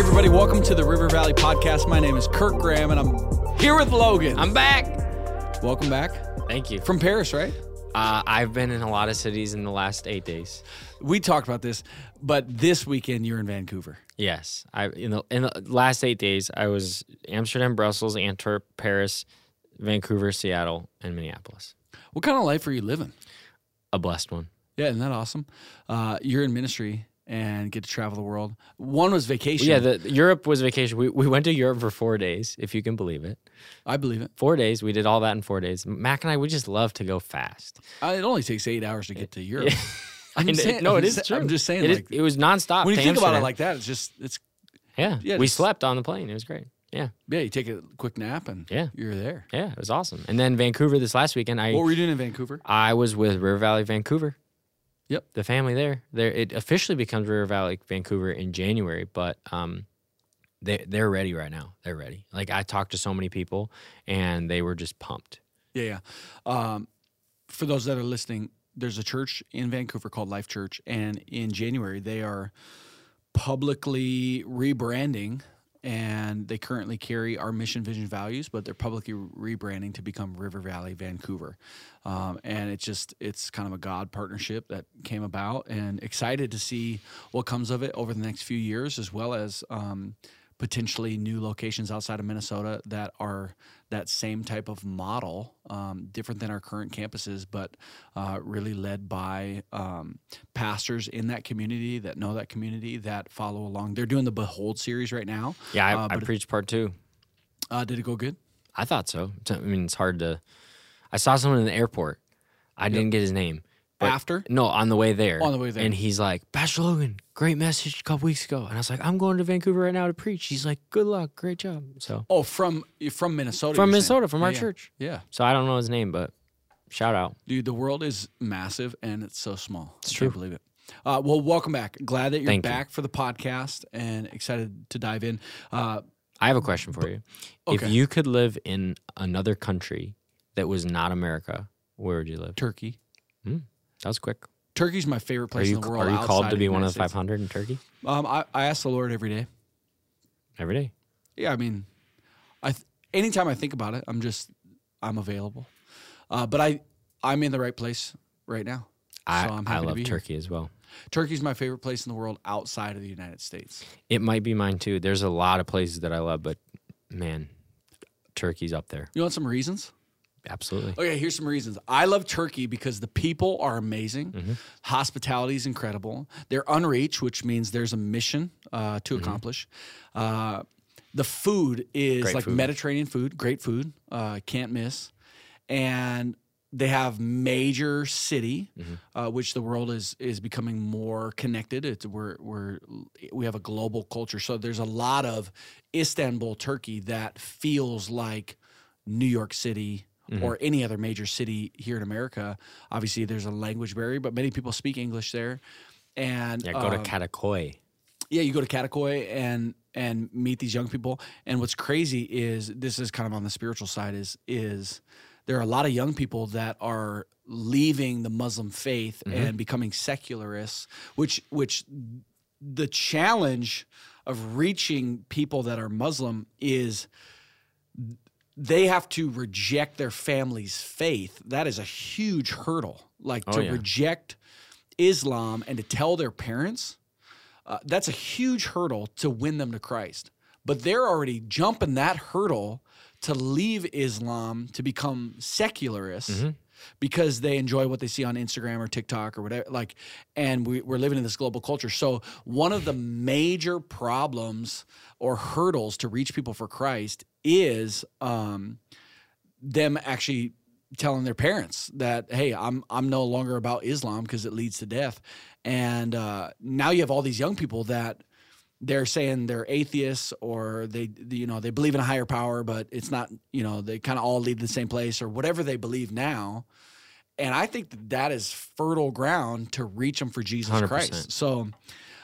everybody, welcome to the River Valley Podcast. My name is Kirk Graham, and I'm here with Logan. I'm back. welcome back Thank you. from Paris, right? Uh, I've been in a lot of cities in the last eight days. We talked about this, but this weekend you're in Vancouver. Yes, I in the in the last eight days I was Amsterdam, Brussels, Antwerp, Paris, Vancouver, Seattle, and Minneapolis. What kind of life are you living? A blessed one. Yeah, isn't that awesome? Uh, you're in ministry and get to travel the world. One was vacation. Yeah, the Europe was vacation. We we went to Europe for four days, if you can believe it. I believe it. Four days. We did all that in four days. Mac and I, we just love to go fast. Uh, it only takes eight hours to get to Europe. I'm just it- saying- no, I'm it just is true. I'm just saying, It, is- like it was nonstop. when you think about it like that, it's just it's yeah, yeah, we just- slept on the plane. It was great. Yeah, yeah. You take a quick nap and Yeah. you're there. yeah, it was awesome. And then Vancouver this last weekend, I What were you doing in Vancouver? I was with River Valley Vancouver. Yep. The family there. There it officially becomes River Valley Vancouver in January, but um they they're ready right now. They're ready. Like I talked to so many people and they were just pumped. Yeah, yeah. Um, for those that are listening, there's a church in Vancouver called Life Church, and in January they are publicly rebranding, and they currently carry our mission, vision, values, but they're publicly rebranding to become River Valley Vancouver, um, and it's just it's kind of a God partnership that came about, and excited to see what comes of it over the next few years, as well as. Um, potentially new locations outside of Minnesota that are that same type of model, um, different than our current campuses, but uh, really led by um, pastors in that community that know that community that follow along. They're doing the Behold series right now. Yeah, I, Uh, I preached part two. Uh, did it go good? I thought so. I mean, it's hard to. I saw someone in the airport. I didn't get his name. But- After? No, on the way there. On the way there. And he's like, Pastor Logan, great message a couple weeks ago. And I was like, I'm going to Vancouver right now to preach. He's like, good luck, great job. So Oh, from from Minnesota. from you're saying? Minnesota, from our Yeah, church. Yeah, So I don't know his name, but shout out. dude, the world is massive and it's so small. It's true. I can't believe it. Uh, well, welcome back. Glad that you're Thank you. back for the podcast and excited to dive in. Uh, I have a question for you. Okay. If you could live in another country that was not America, where would you live? Turkey. That was quick. Turkey's my favorite place you in the world. are you called to be one of the 500 in Turkey Um, I, I ask the Lord every day. every day? Yeah, I mean, I th- anytime I think about it, I'm just I'm available. Uh, but I I'm in the right place right now. I, So I'm I happy to love be here. Turkey as well. Turkey's my favorite place in the world outside of the United States. It might be mine too. There's a lot of places that I love, but man, Turkey's up there. You want some reasons? Absolutely. Okay, here's some reasons. I love Turkey because the people are amazing. Mm-hmm. Hospitality is incredible. They're unreached, which means there's a mission uh, to Mm-hmm. accomplish. Uh, the food is Great like food. Mediterranean food, great food, uh, can't miss. And they have major city, Mm-hmm. uh, which the world is is becoming more connected. It's we're we're we have a global culture, so there's a lot of Istanbul, Turkey, that feels like New York City Mm-hmm. or any other major city here in America. Obviously, there's a language barrier, but many people speak English there. And Yeah, go to um, Kadıköy. yeah, you go to Kadıköy and and meet these young people. And what's crazy is this is kind of on the spiritual side is is there are a lot of young people that are leaving the Muslim faith and becoming secularists, which which the challenge of reaching people that are Muslim is they have to reject their family's faith. That is a huge hurdle. Like Oh, to yeah. reject Islam and to tell their parents, uh, that's a huge hurdle to win them to Christ. But they're already jumping that hurdle to leave Islam to become secularists because they enjoy what they see on Instagram or TikTok or whatever. Like, and we, we're living in this global culture. So one of the major problems or hurdles to reach people for Christ is um, them actually telling their parents that hey i'm i'm no longer about islam because it leads to death and uh, now you have all these young people that they're saying they're atheists or they you know they believe in a higher power but it's not you know they kind of all lead to the same place or whatever they believe now. And i think that that is fertile ground to reach them for jesus 100%. christ. so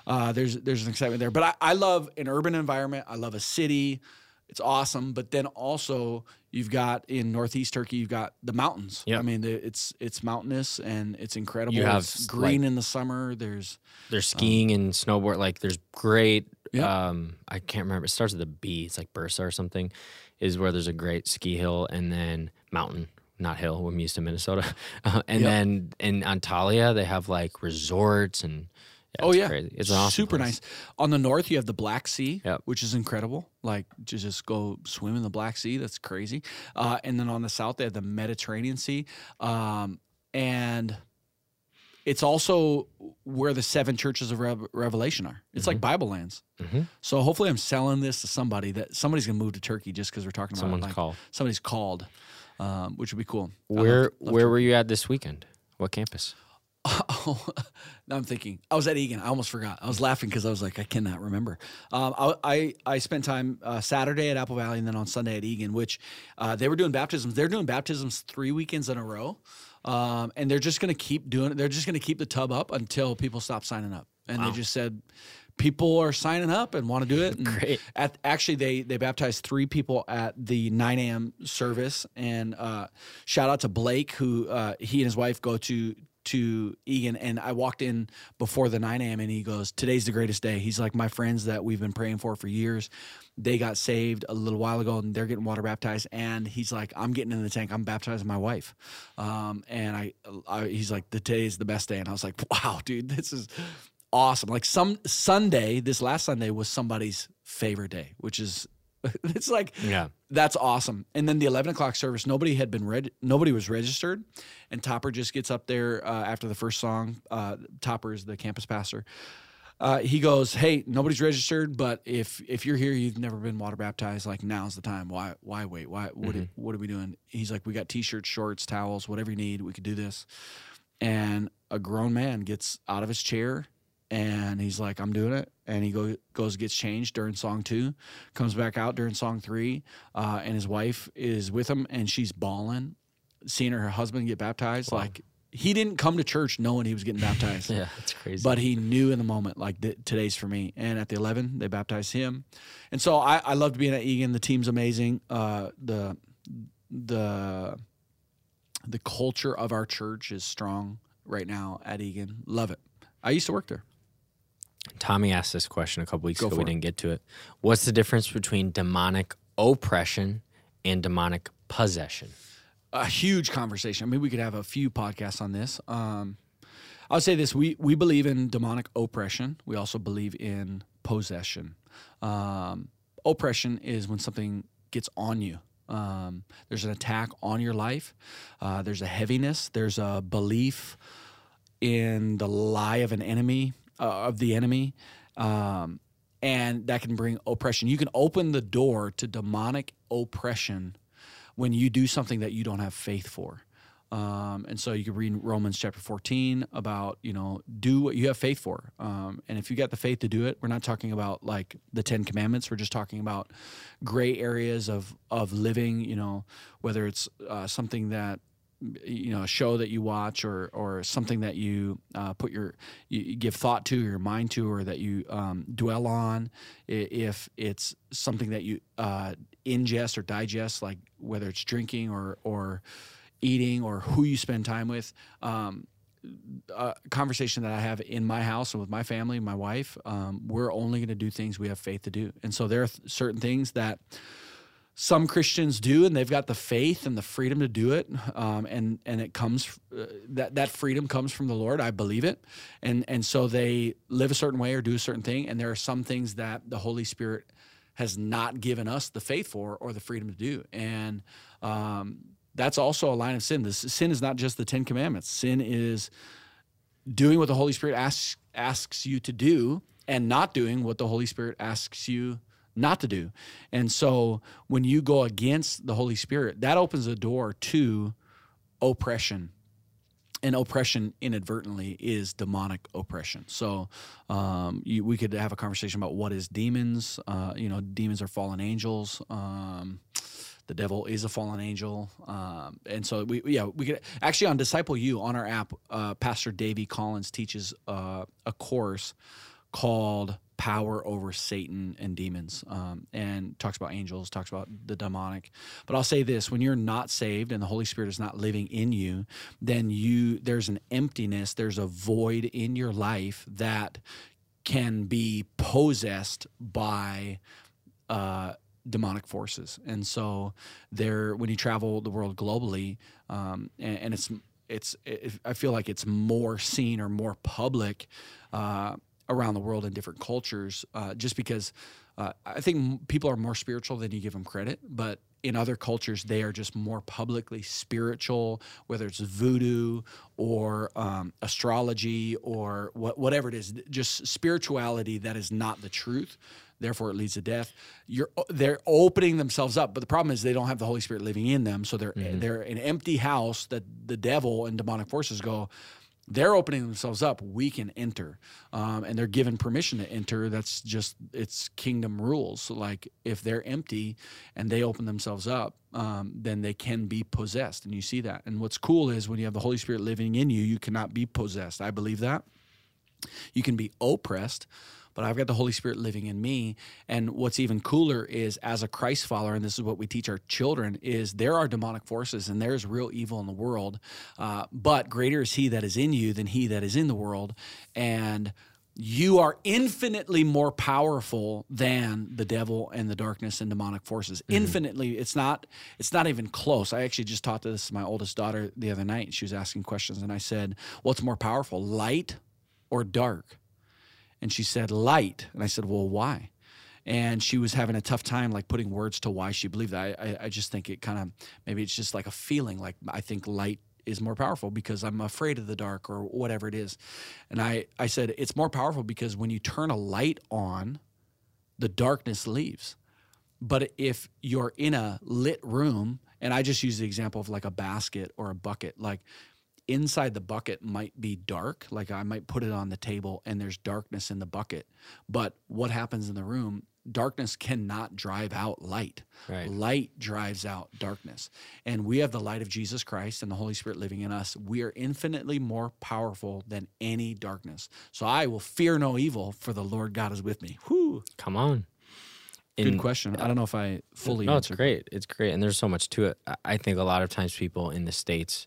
uh, there's there's an excitement there. But I, I love an urban environment. I love a city it's awesome but then also you've got in northeast turkey you've got the mountains Yep. i mean the, it's it's mountainous and it's incredible You have, it's green like- in the summer there's There's skiing and snowboard. Like there's great Yeah. Um, I can't remember. It starts with a B. It's like Bursa or something. Is where there's a great ski hill and then mountain, not hill. When we used to Minnesota, uh, and Yep. then in Antalya they have like resorts and. Oh it's yeah, crazy. It's awesome super place. nice. On the north, you have the Black Sea, Yep. which is incredible. Like to just go swim in the Black Sea, that's crazy. Uh, and then on the south, they have the Mediterranean Sea, um, and it's also where the seven churches of Rev- Revelation are. It's like Bible lands. Mhm. So hopefully, I'm selling this to somebody that somebody's gonna move to Turkey just because we're talking about Someone's like, called. Somebody's called, um, which would be cool. I love- Where love where Turkey. were you at this weekend? What campus? Oh, now I'm thinking. I was at Eagan. I almost forgot. I was laughing because I was like, I cannot remember. Um, I, I I spent time uh, Saturday at Apple Valley and then on Sunday at Eagan, which uh, they were doing baptisms. They're doing baptisms three weekends in a row, um, and they're just going to keep doing it. They're just going to keep the tub up until people stop signing up. And they just said people are signing up and want to do it. And Great. At actually, they they baptized three people at the 9 a.m. service, and uh, shout out to Blake, who uh, he and his wife go to to Eagan, and I walked in before the 9 a.m. and he goes, "Today's the greatest day." He's like, "My friends that we've been praying for for years, they got saved a little while ago, and they're getting water baptized." And he's like, "I'm getting in the tank. I'm baptizing my wife," um, and I, I, he's like, "The day is the best day," and I was like, "Wow, dude, this is." Awesome. Like some Sunday, this last Sunday was somebody's favorite day, which is it's like Yeah. that's awesome. And then the eleven o'clock service, nobody had been read, nobody was registered, and Topper just gets up there uh, after the first song. Uh, Topper is the campus pastor. Uh, he goes, "Hey, nobody's registered, but if if you're here, you've never been water baptized. Like now's the time. Why why wait? Why what are- what are we doing?" He's like, "We got t-shirts, shorts, towels, whatever you need. We could do this." And a grown man gets out of his chair and he's like, I'm doing it. And he go, goes, gets changed during song two, comes back out during song three. Uh, and his wife is with him and she's bawling, seeing her her husband get baptized. Like, he didn't come to church knowing he was getting baptized. Yeah, that's crazy. But he knew in the moment, like today's for me. And at the 11, they baptized him. And so I, I loved being at Eagan. The team's amazing. Uh, the the the culture of our church is strong right now at Eagan. Love it. I used to work there. Tommy asked this question a couple weeks Go ago. We it. didn't get to it. What's the difference between demonic oppression and demonic possession? a huge conversation. I mean, we could have a few podcasts on this. Um, I'll say this: we we believe in demonic oppression. We also believe in possession. Um, oppression is when something gets on you. Um, there's an attack on your life. Uh, there's a heaviness. There's a belief in the lie of an enemy uh, of the enemy. Um, and that can bring oppression. You can open the door to demonic oppression when you do something that you don't have faith for. Um, and so you can read Romans chapter 14 about, you know, do what you have faith for. Um, and if you got the faith to do it, we're not talking about like the 10 commandments. We're just talking about gray areas of, of living, you know, whether it's uh, something that, you know, a show that you watch or, or something that you uh, put your, you, give thought to, your mind to, or that you um, dwell on. If it's something that you uh, ingest or digest, like whether it's drinking or, or eating or who you spend time with. Um, a conversation that I have in my house and with my family, my wife, um, we're only going to do things we have faith to do. And so there are th- certain things that some Christians do, and they've got the faith and the freedom to do it, um, and and it comes uh, that that freedom comes from the Lord. I believe it, and and so they live a certain way or do a certain thing. And there are some things that the Holy Spirit has not given us the faith for or the freedom to do, and um, that's also a line of sin. This sin is not just the Ten Commandments. Sin is doing what the Holy Spirit asks asks you to do and not doing what the Holy Spirit asks you not to do. And so when you go against the Holy Spirit, that opens a door to oppression. And oppression inadvertently is demonic oppression. So um, you, we could have a conversation about what is demons. Uh, you know, demons are fallen angels. Um, the devil is a fallen angel, um, and so we yeah we could actually on Disciple U on our app, uh, Pastor Davey Collins teaches uh, a course called Power Over Satan and Demons, um, and talks about angels, talks about the demonic. But I'll say this: when you're not saved and the Holy Spirit is not living in you, then you there's an emptiness, there's a void in your life that can be possessed by uh, demonic forces. And so there, when you travel the world globally, um, and, and, it's it's it, I feel like it's more seen or more public uh, around the world in different cultures, uh, just because uh, I think people are more spiritual than you give them credit, but in other cultures, they are just more publicly spiritual, whether it's voodoo or um, astrology or what, whatever it is, just spirituality that is not the truth. Therefore, it leads to death. You're they're opening themselves up, but the problem is they don't have the Holy Spirit living in them, so they're mm-hmm. they're an empty house that the devil and demonic forces go they're opening themselves up we can enter. Um, and they're given permission to enter. That's just it's kingdom rules. So like if they're empty and they open themselves up um, then they can be possessed. And you see that. And what's cool is when you have the holy spirit living in you you cannot be possessed. I believe that. You can be oppressed but I've got the Holy Spirit living in me. And what's even cooler is as a Christ follower, and this is what we teach our children, is there are demonic forces and there's real evil in the world. Uh, but greater is he that is in you than he that is in the world. And you are infinitely more powerful than the devil and the darkness and demonic forces mm-hmm. infinitely it's not it's not even close i actually just talked to this my oldest daughter the other night and she was asking questions and i said what's more powerful light or dark and she said, light. And I said, well, why? And she was having a tough time like putting words to why she believed that. I, I, I just think it kind of, maybe it's just like a feeling like I think light is more powerful because I'm afraid of the dark or whatever it is. And I, I said, it's more powerful because when you turn a light on, the darkness leaves. But if you're in a lit room, and I just use the example of like a basket or a bucket, like inside the bucket might be dark. Like I might put it on the table and there's darkness in the bucket. But what happens in the room? Darkness cannot drive out light. Right. Light drives out darkness. And we have the light of Jesus Christ and the Holy Spirit living in us. We are infinitely more powerful than any darkness. So I will fear no evil, for the Lord God is with me. Whoo. Come on. In, Good question. I don't know if I fully. No, answered. it's great. It's great, and there's so much to it. I think a lot of times people in the states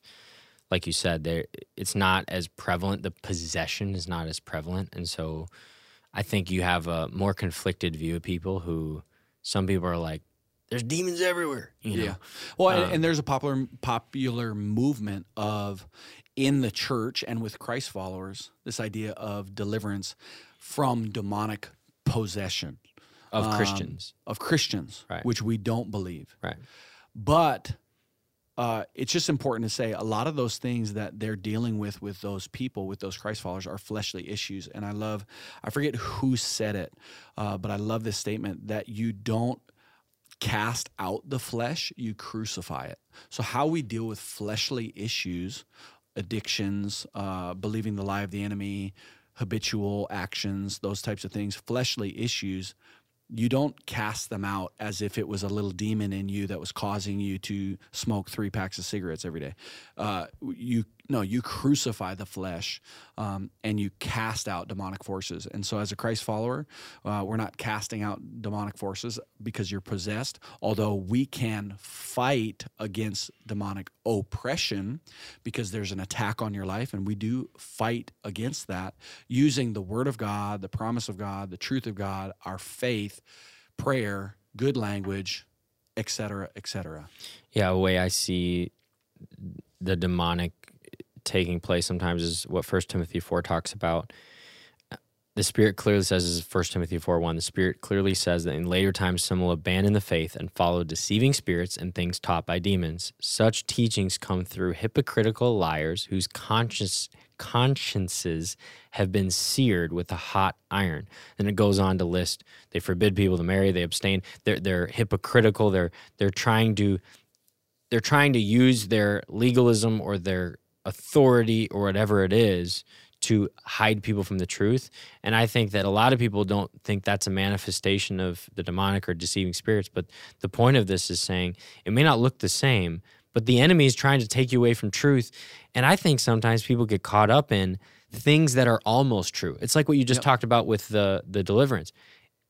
like you said, there it's not as prevalent. The possession is not as prevalent, and so I think you have a more conflicted view of people who some people are like, "There's demons everywhere." You know? Yeah. Well, um, and, and there's a popular popular movement of in the church and with Christ followers this idea of deliverance from demonic possession of um, Christians of Christians, right. which we don't believe. Right. But uh, it's just important to say a lot of those things that they're dealing with with those people with those christ followers are fleshly issues and i love i forget who said it uh, but i love this statement that you don't cast out the flesh you crucify it. So how we deal with fleshly issues addictions uh, believing the lie of the enemy habitual actions those types of things fleshly issues you don't cast them out as if it was a little demon in you that was causing you to smoke three packs of cigarettes every day. Uh, you no, you crucify the flesh um, and you cast out demonic forces. And so, as a Christ follower, uh, we're not casting out demonic forces because you're possessed, although we can fight against demonic oppression because there's an attack on your life. And we do fight against that using the Word of God, the promise of God, the truth of God, our faith, prayer, good language, etc., etc. Yeah, a way I see the demonic taking place sometimes is what First Timothy four talks about. The Spirit clearly says, is First Timothy four one. The Spirit clearly says that in later times some will abandon the faith and follow deceiving spirits and things taught by demons. Such teachings come through hypocritical liars whose conscience consciences have been seared with a hot iron. And it goes on to list they forbid people to marry, they abstain. They're they're hypocritical. They're they're trying to they're trying to use their legalism or their authority or whatever it is to hide people from the truth. And I think that a lot of people don't think that's a manifestation of the demonic or deceiving spirits. But the point of this is saying it may not look the same, but the enemy is trying to take you away from truth. And I think sometimes people get caught up in things that are almost true. It's like what you just yep. talked about with the the deliverance.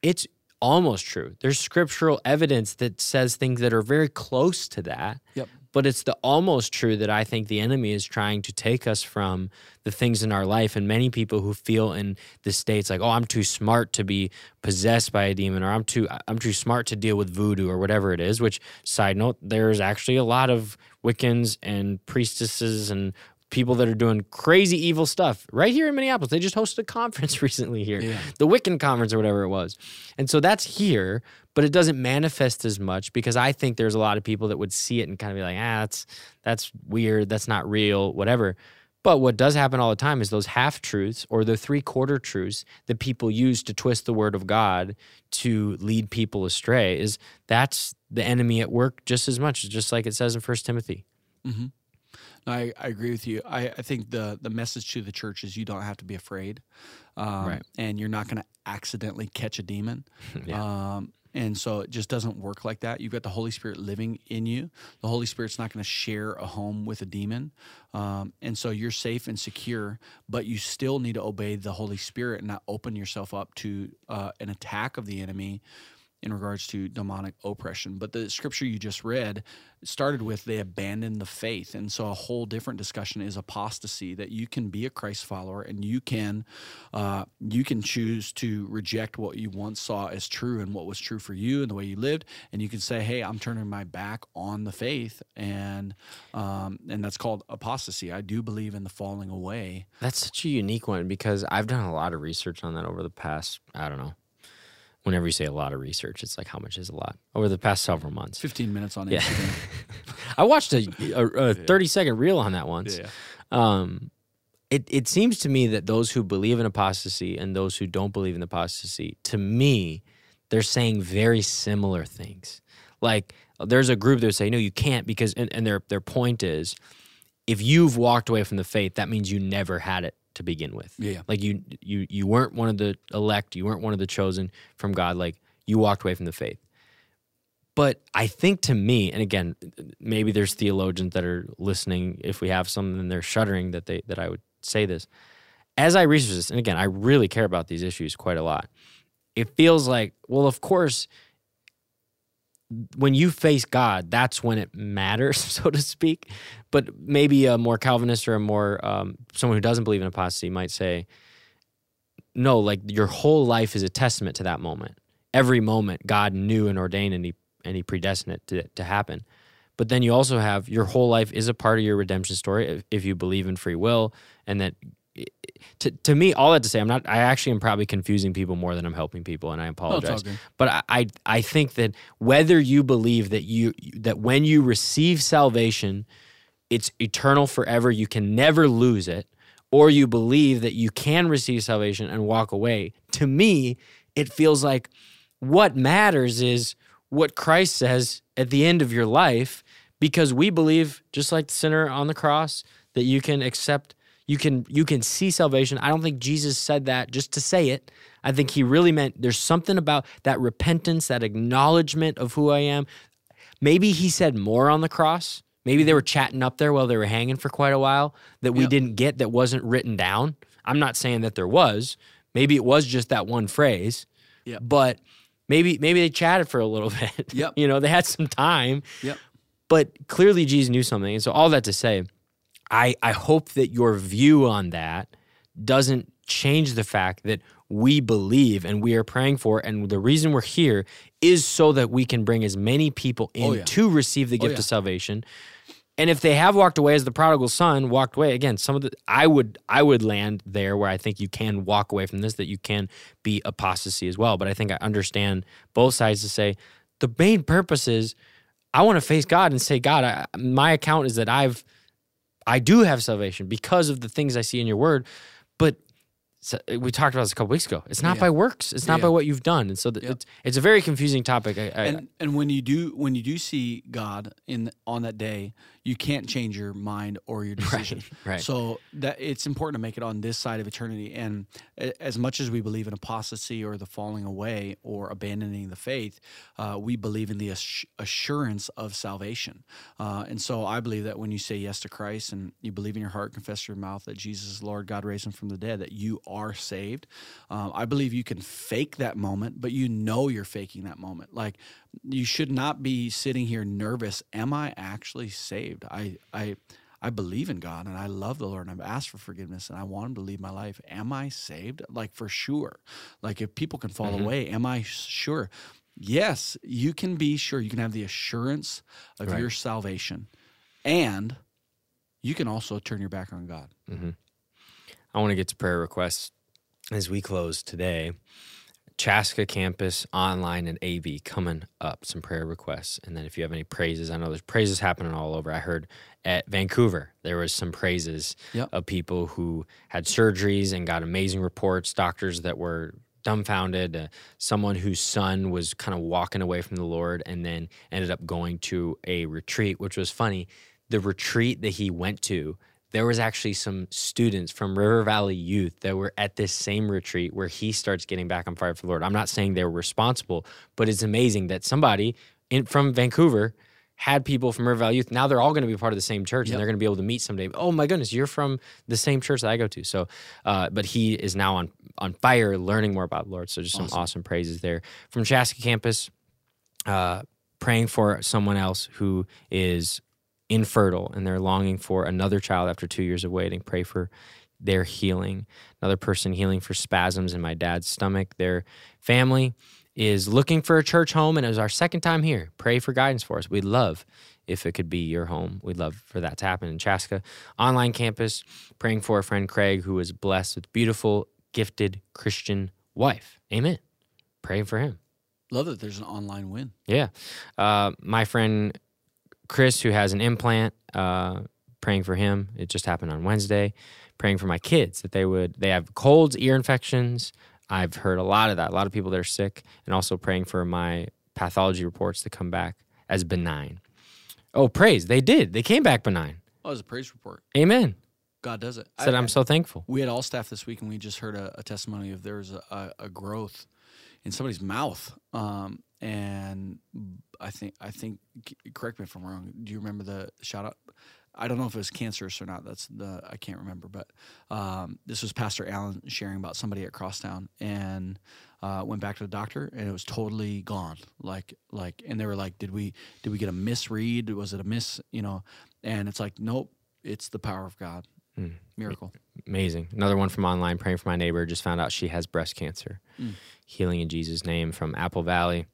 It's almost true. There's scriptural evidence that says things that are very close to that. Yep. But it's the almost true that I think the enemy is trying to take us from the things in our life. And many people who feel in the states like, oh, I'm too smart to be possessed by a demon, or I'm too I'm too smart to deal with voodoo or whatever it is. Which side note, there's actually a lot of Wiccans and priestesses and people that are doing crazy evil stuff right here in Minneapolis. They just hosted a conference recently here, Yeah. the Wiccan conference or whatever it was. And so that's here, but it doesn't manifest as much because I think there's a lot of people that would see it and kind of be like, ah, that's that's weird, that's not real, whatever. But what does happen all the time is those half truths or the three quarter truths that people use to twist the word of God to lead people astray is that's the enemy at work just as much, just like it says in First Timothy. Mm-hmm. No, I, I agree with you. I, I think the the message to the church is you don't have to be afraid, um, Right. and you're not going to accidentally catch a demon. Yeah. Um, and so it just doesn't work like that. You've got the Holy Spirit living in you. The Holy Spirit's not going to share a home with a demon. Um, and so you're safe and secure, but you still need to obey the Holy Spirit and not open yourself up to uh, an attack of the enemy in regards to demonic oppression. But the scripture you just read started with they abandoned the faith. And so a whole different discussion is apostasy that you can be a Christ follower and you can uh, you can choose to reject what you once saw as true and what was true for you and the way you lived. And you can say, hey, I'm turning my back on the faith. And um, and that's called apostasy. I do believe in the falling away. That's such a unique one because I've done a lot of research on that over the past, I don't know. Whenever you say a lot of research, it's like how much is a lot? Over the past several months. 15 minutes on Yeah. Instagram. I watched a, a, a 30 second reel on that once. Um, it, it seems to me that those who believe in apostasy and those who don't believe in apostasy, to me, they're saying very similar things. Like there's a group that would say, no, you can't because, and, and their, their point is, if you've walked away from the faith, that means you never had it to begin with. Yeah. Like you, you, you weren't one of the elect, you weren't one of the chosen from God. Like you walked away from the faith. But I think to me, and again, maybe there's theologians that are listening. If we have some, and they're shuddering that they that I would say this. As I research this, and again, I really care about these issues quite a lot. It feels like, well, of course, when you face God, that's when it matters, so to speak. But maybe a more Calvinist or a more um, someone who doesn't believe in apostasy might say, no, like your whole life is a testament to that moment. Every moment God knew and ordained and he and he predestined it to, to happen. But then you also have your whole life is a part of your redemption story if, if you believe in free will and that to, to me all that to say I'm not I actually am probably confusing people more than I'm helping people and I apologize. good. But I, I I think that whether you believe that you that when you receive salvation, it's eternal forever, you can never lose it, or you believe that you can receive salvation and walk away. To me, it feels like what matters is what Christ says at the end of your life, because we believe, just like the sinner on the cross, that you can accept you can you can see salvation. I don't think Jesus said that just to say it. I think he really meant there's something about that repentance, that acknowledgement of who I am. Maybe he said more on the cross. Maybe they were chatting up there while they were hanging for quite a while that we Yep. didn't get that wasn't written down. I'm not saying that there was. Maybe it was just that one phrase. Yep. But maybe maybe they chatted for a little bit. Yep. you know, they had some time. Yep. But clearly Jesus knew something. And so all that to say, I, I hope that your view on that doesn't change the fact that we believe and we are praying for. And the reason we're here is so that we can bring as many people oh, in Oh, yeah. to receive the Oh, gift yeah. of salvation. And if they have walked away as the prodigal son walked away, again, some of the I would I would land there where I think you can walk away from this, that you can be apostasy as well. But I think I understand both sides to say the main purpose is I want to face God and say, God, I, my account is that I've I do have salvation because of the things I see in your word. So- we talked about this a couple weeks ago. It's not Yeah. by works. It's not Yeah. by what you've done. And so the, Yep. it's it's a very confusing topic. I, I, and and when you do when you do see God in on that day, you can't change your mind or your decision. right. So that it's important to make it on this side of eternity. And as much as we believe in apostasy or the falling away or abandoning the faith, uh, we believe in the assu- assurance of salvation. Uh, and so I believe that when you say yes to Christ and you believe in your heart, confess your mouth that Jesus is Lord, God raised him from the dead, that you are saved. Um, I believe you can fake that moment, but you know you're faking that moment. Like you should not be sitting here nervous. Am I actually saved? I I I believe in God and I love the Lord and I've asked for forgiveness and I want Him to lead my life. Am I saved? Like for sure. Like if people can fall Mhm. away, am I sure? Yes, you can be sure. You can have the assurance of Right. your salvation, and you can also turn your back on God. hmm I want to get to prayer requests as we close today. Chaska campus online and AV coming up. Some prayer requests, and then if you have any praises, I know there's praises happening all over. I heard at Vancouver there was some praises Yep. of people who had surgeries and got amazing reports. Doctors that were dumbfounded. Uh, someone whose son was kind of walking away from the Lord and then ended up going to a retreat, which was funny. The retreat that he went to there was actually some students from River Valley Youth that were at this same retreat where he starts getting back on fire for the Lord. I'm not saying they were responsible, but it's amazing that somebody in from Vancouver had people from River Valley Youth. Now they're all going to be part of the same church Yep. and they're going to be able to meet someday. Oh my goodness, you're from the same church that I go to. So, uh, but he is now on on fire, learning more about the Lord. So just some Awesome. awesome praises there from Chaska campus. Uh, praying for someone else who is infertile and they're longing for another child after two years of waiting. Pray for their healing. Another person healing for spasms in my dad's stomach. Their family is looking for a church home and it was our second time here. Pray for guidance for us. We'd love if it could be your home. We'd love for that to happen in Chaska. Online campus, praying for a friend Craig who was blessed with beautiful, gifted Christian wife. Amen. Praying for him. Love that there's an online win. Yeah. Uh, my friend Chris, who has an implant, uh, praying for him. It just happened on Wednesday. Praying for my kids that they would, they have colds, ear infections. I've heard a lot of that, a lot of people that are sick, and also praying for my pathology reports to come back as benign. Oh, praise. They did. They came back benign. Oh, it's a praise report. Amen. God does it. I said, I- I'm so thankful. We had all staff this week, and we just heard a, a testimony of there was a, a, a growth in somebody's mouth, um, and I think I think correct me if I'm wrong. Do you remember the shout out? I don't know if it was cancerous or not. That's the I can't remember, but um, this was Pastor Allen sharing about somebody at Crosstown and uh, went back to the doctor and it was totally gone. Like like, and they were like, "Did we did we get a misread? Was it a miss? You know?" And it's like, nope, it's the power of God, Mm. miracle. Amazing. Another one from online, praying for my neighbor. Just found out she has breast cancer. Mm. Healing in Jesus' name from Apple Valley.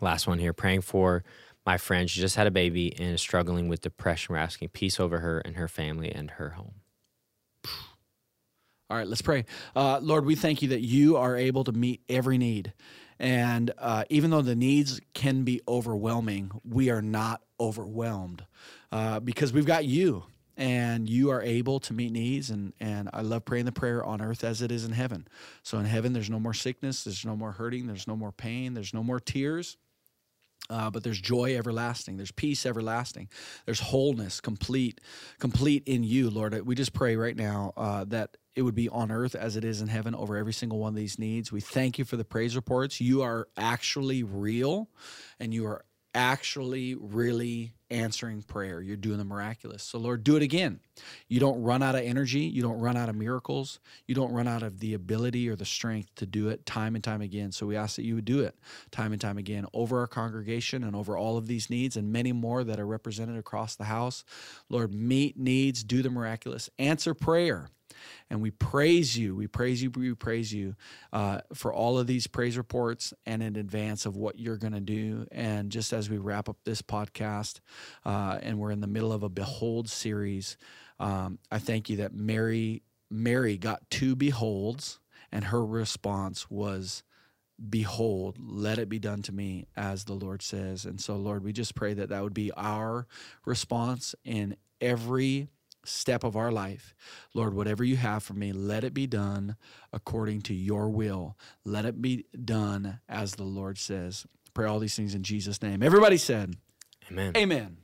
Last one here, praying for my friend. She just had a baby and is struggling with depression. We're asking peace over her and her family and her home. All right, let's pray. Uh, Lord, we thank you that you are able to meet every need. And uh, even though the needs can be overwhelming, we are not overwhelmed uh, because we've got you and you are able to meet needs. And, and I love praying the prayer on earth as it is in heaven. So in heaven, there's no more sickness, there's no more hurting, there's no more pain, there's no more tears. Uh, but there's joy everlasting. There's peace everlasting. There's wholeness, complete, complete in you, Lord. We just pray right now uh, that it would be on earth as it is in heaven over every single one of these needs. We thank you for the praise reports. You are actually real, and you are actually really answering prayer. You're doing the miraculous. So, Lord, do it again. You don't run out of energy. You don't run out of miracles. You don't run out of the ability or the strength to do it time and time again. So, we ask that you would do it time and time again over our congregation and over all of these needs and many more that are represented across the house. Lord, meet needs, do the miraculous, answer prayer. And we praise you. We praise you. We praise you uh, for all of these praise reports and in advance of what you're going to do. And just as we wrap up this podcast, uh, and we're in the middle of a Behold series, um, I thank you that Mary Mary got two beholds, and her response was, "Behold, let it be done to me as the Lord says." And so, Lord, we just pray that that would be our response in every step of our life. Lord, whatever you have for me, let it be done according to your will. Let it be done as the Lord says. Pray all these things in Jesus' name. Everybody said, Amen. Amen.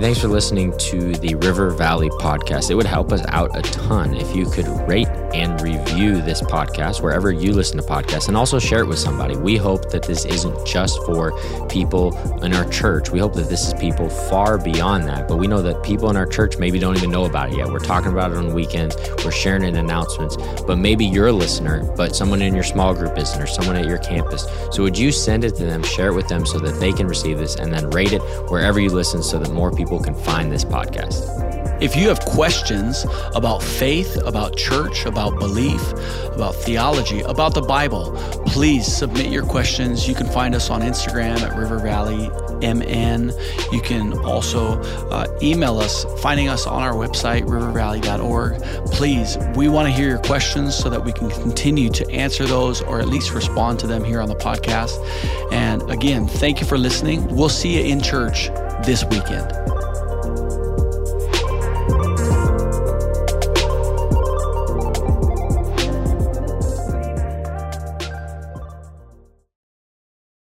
Thanks for listening to the River Valley podcast. It would help us out a ton if you could rate and review this podcast wherever you listen to podcasts and also share it with somebody. We hope that this isn't just for people in our church. We hope that this is people far beyond that. But we know that people in our church maybe don't even know about it yet. We're talking about it on weekends, we're sharing it in announcements. But maybe you're a listener, but someone in your small group isn't, or someone at your campus. So would you send it to them, share it with them so that they can receive this, and then rate it wherever you listen so that more people can find this podcast? If you have questions about faith, about church, about belief, about theology, about the Bible, please submit your questions. You can find us on Instagram at River Valley MN. You can also uh, email us, finding us on our website, rivervalley.org. Please, we want to hear your questions so that we can continue to answer those or at least respond to them here on the podcast. And again, thank you for listening. We'll see you in church this weekend.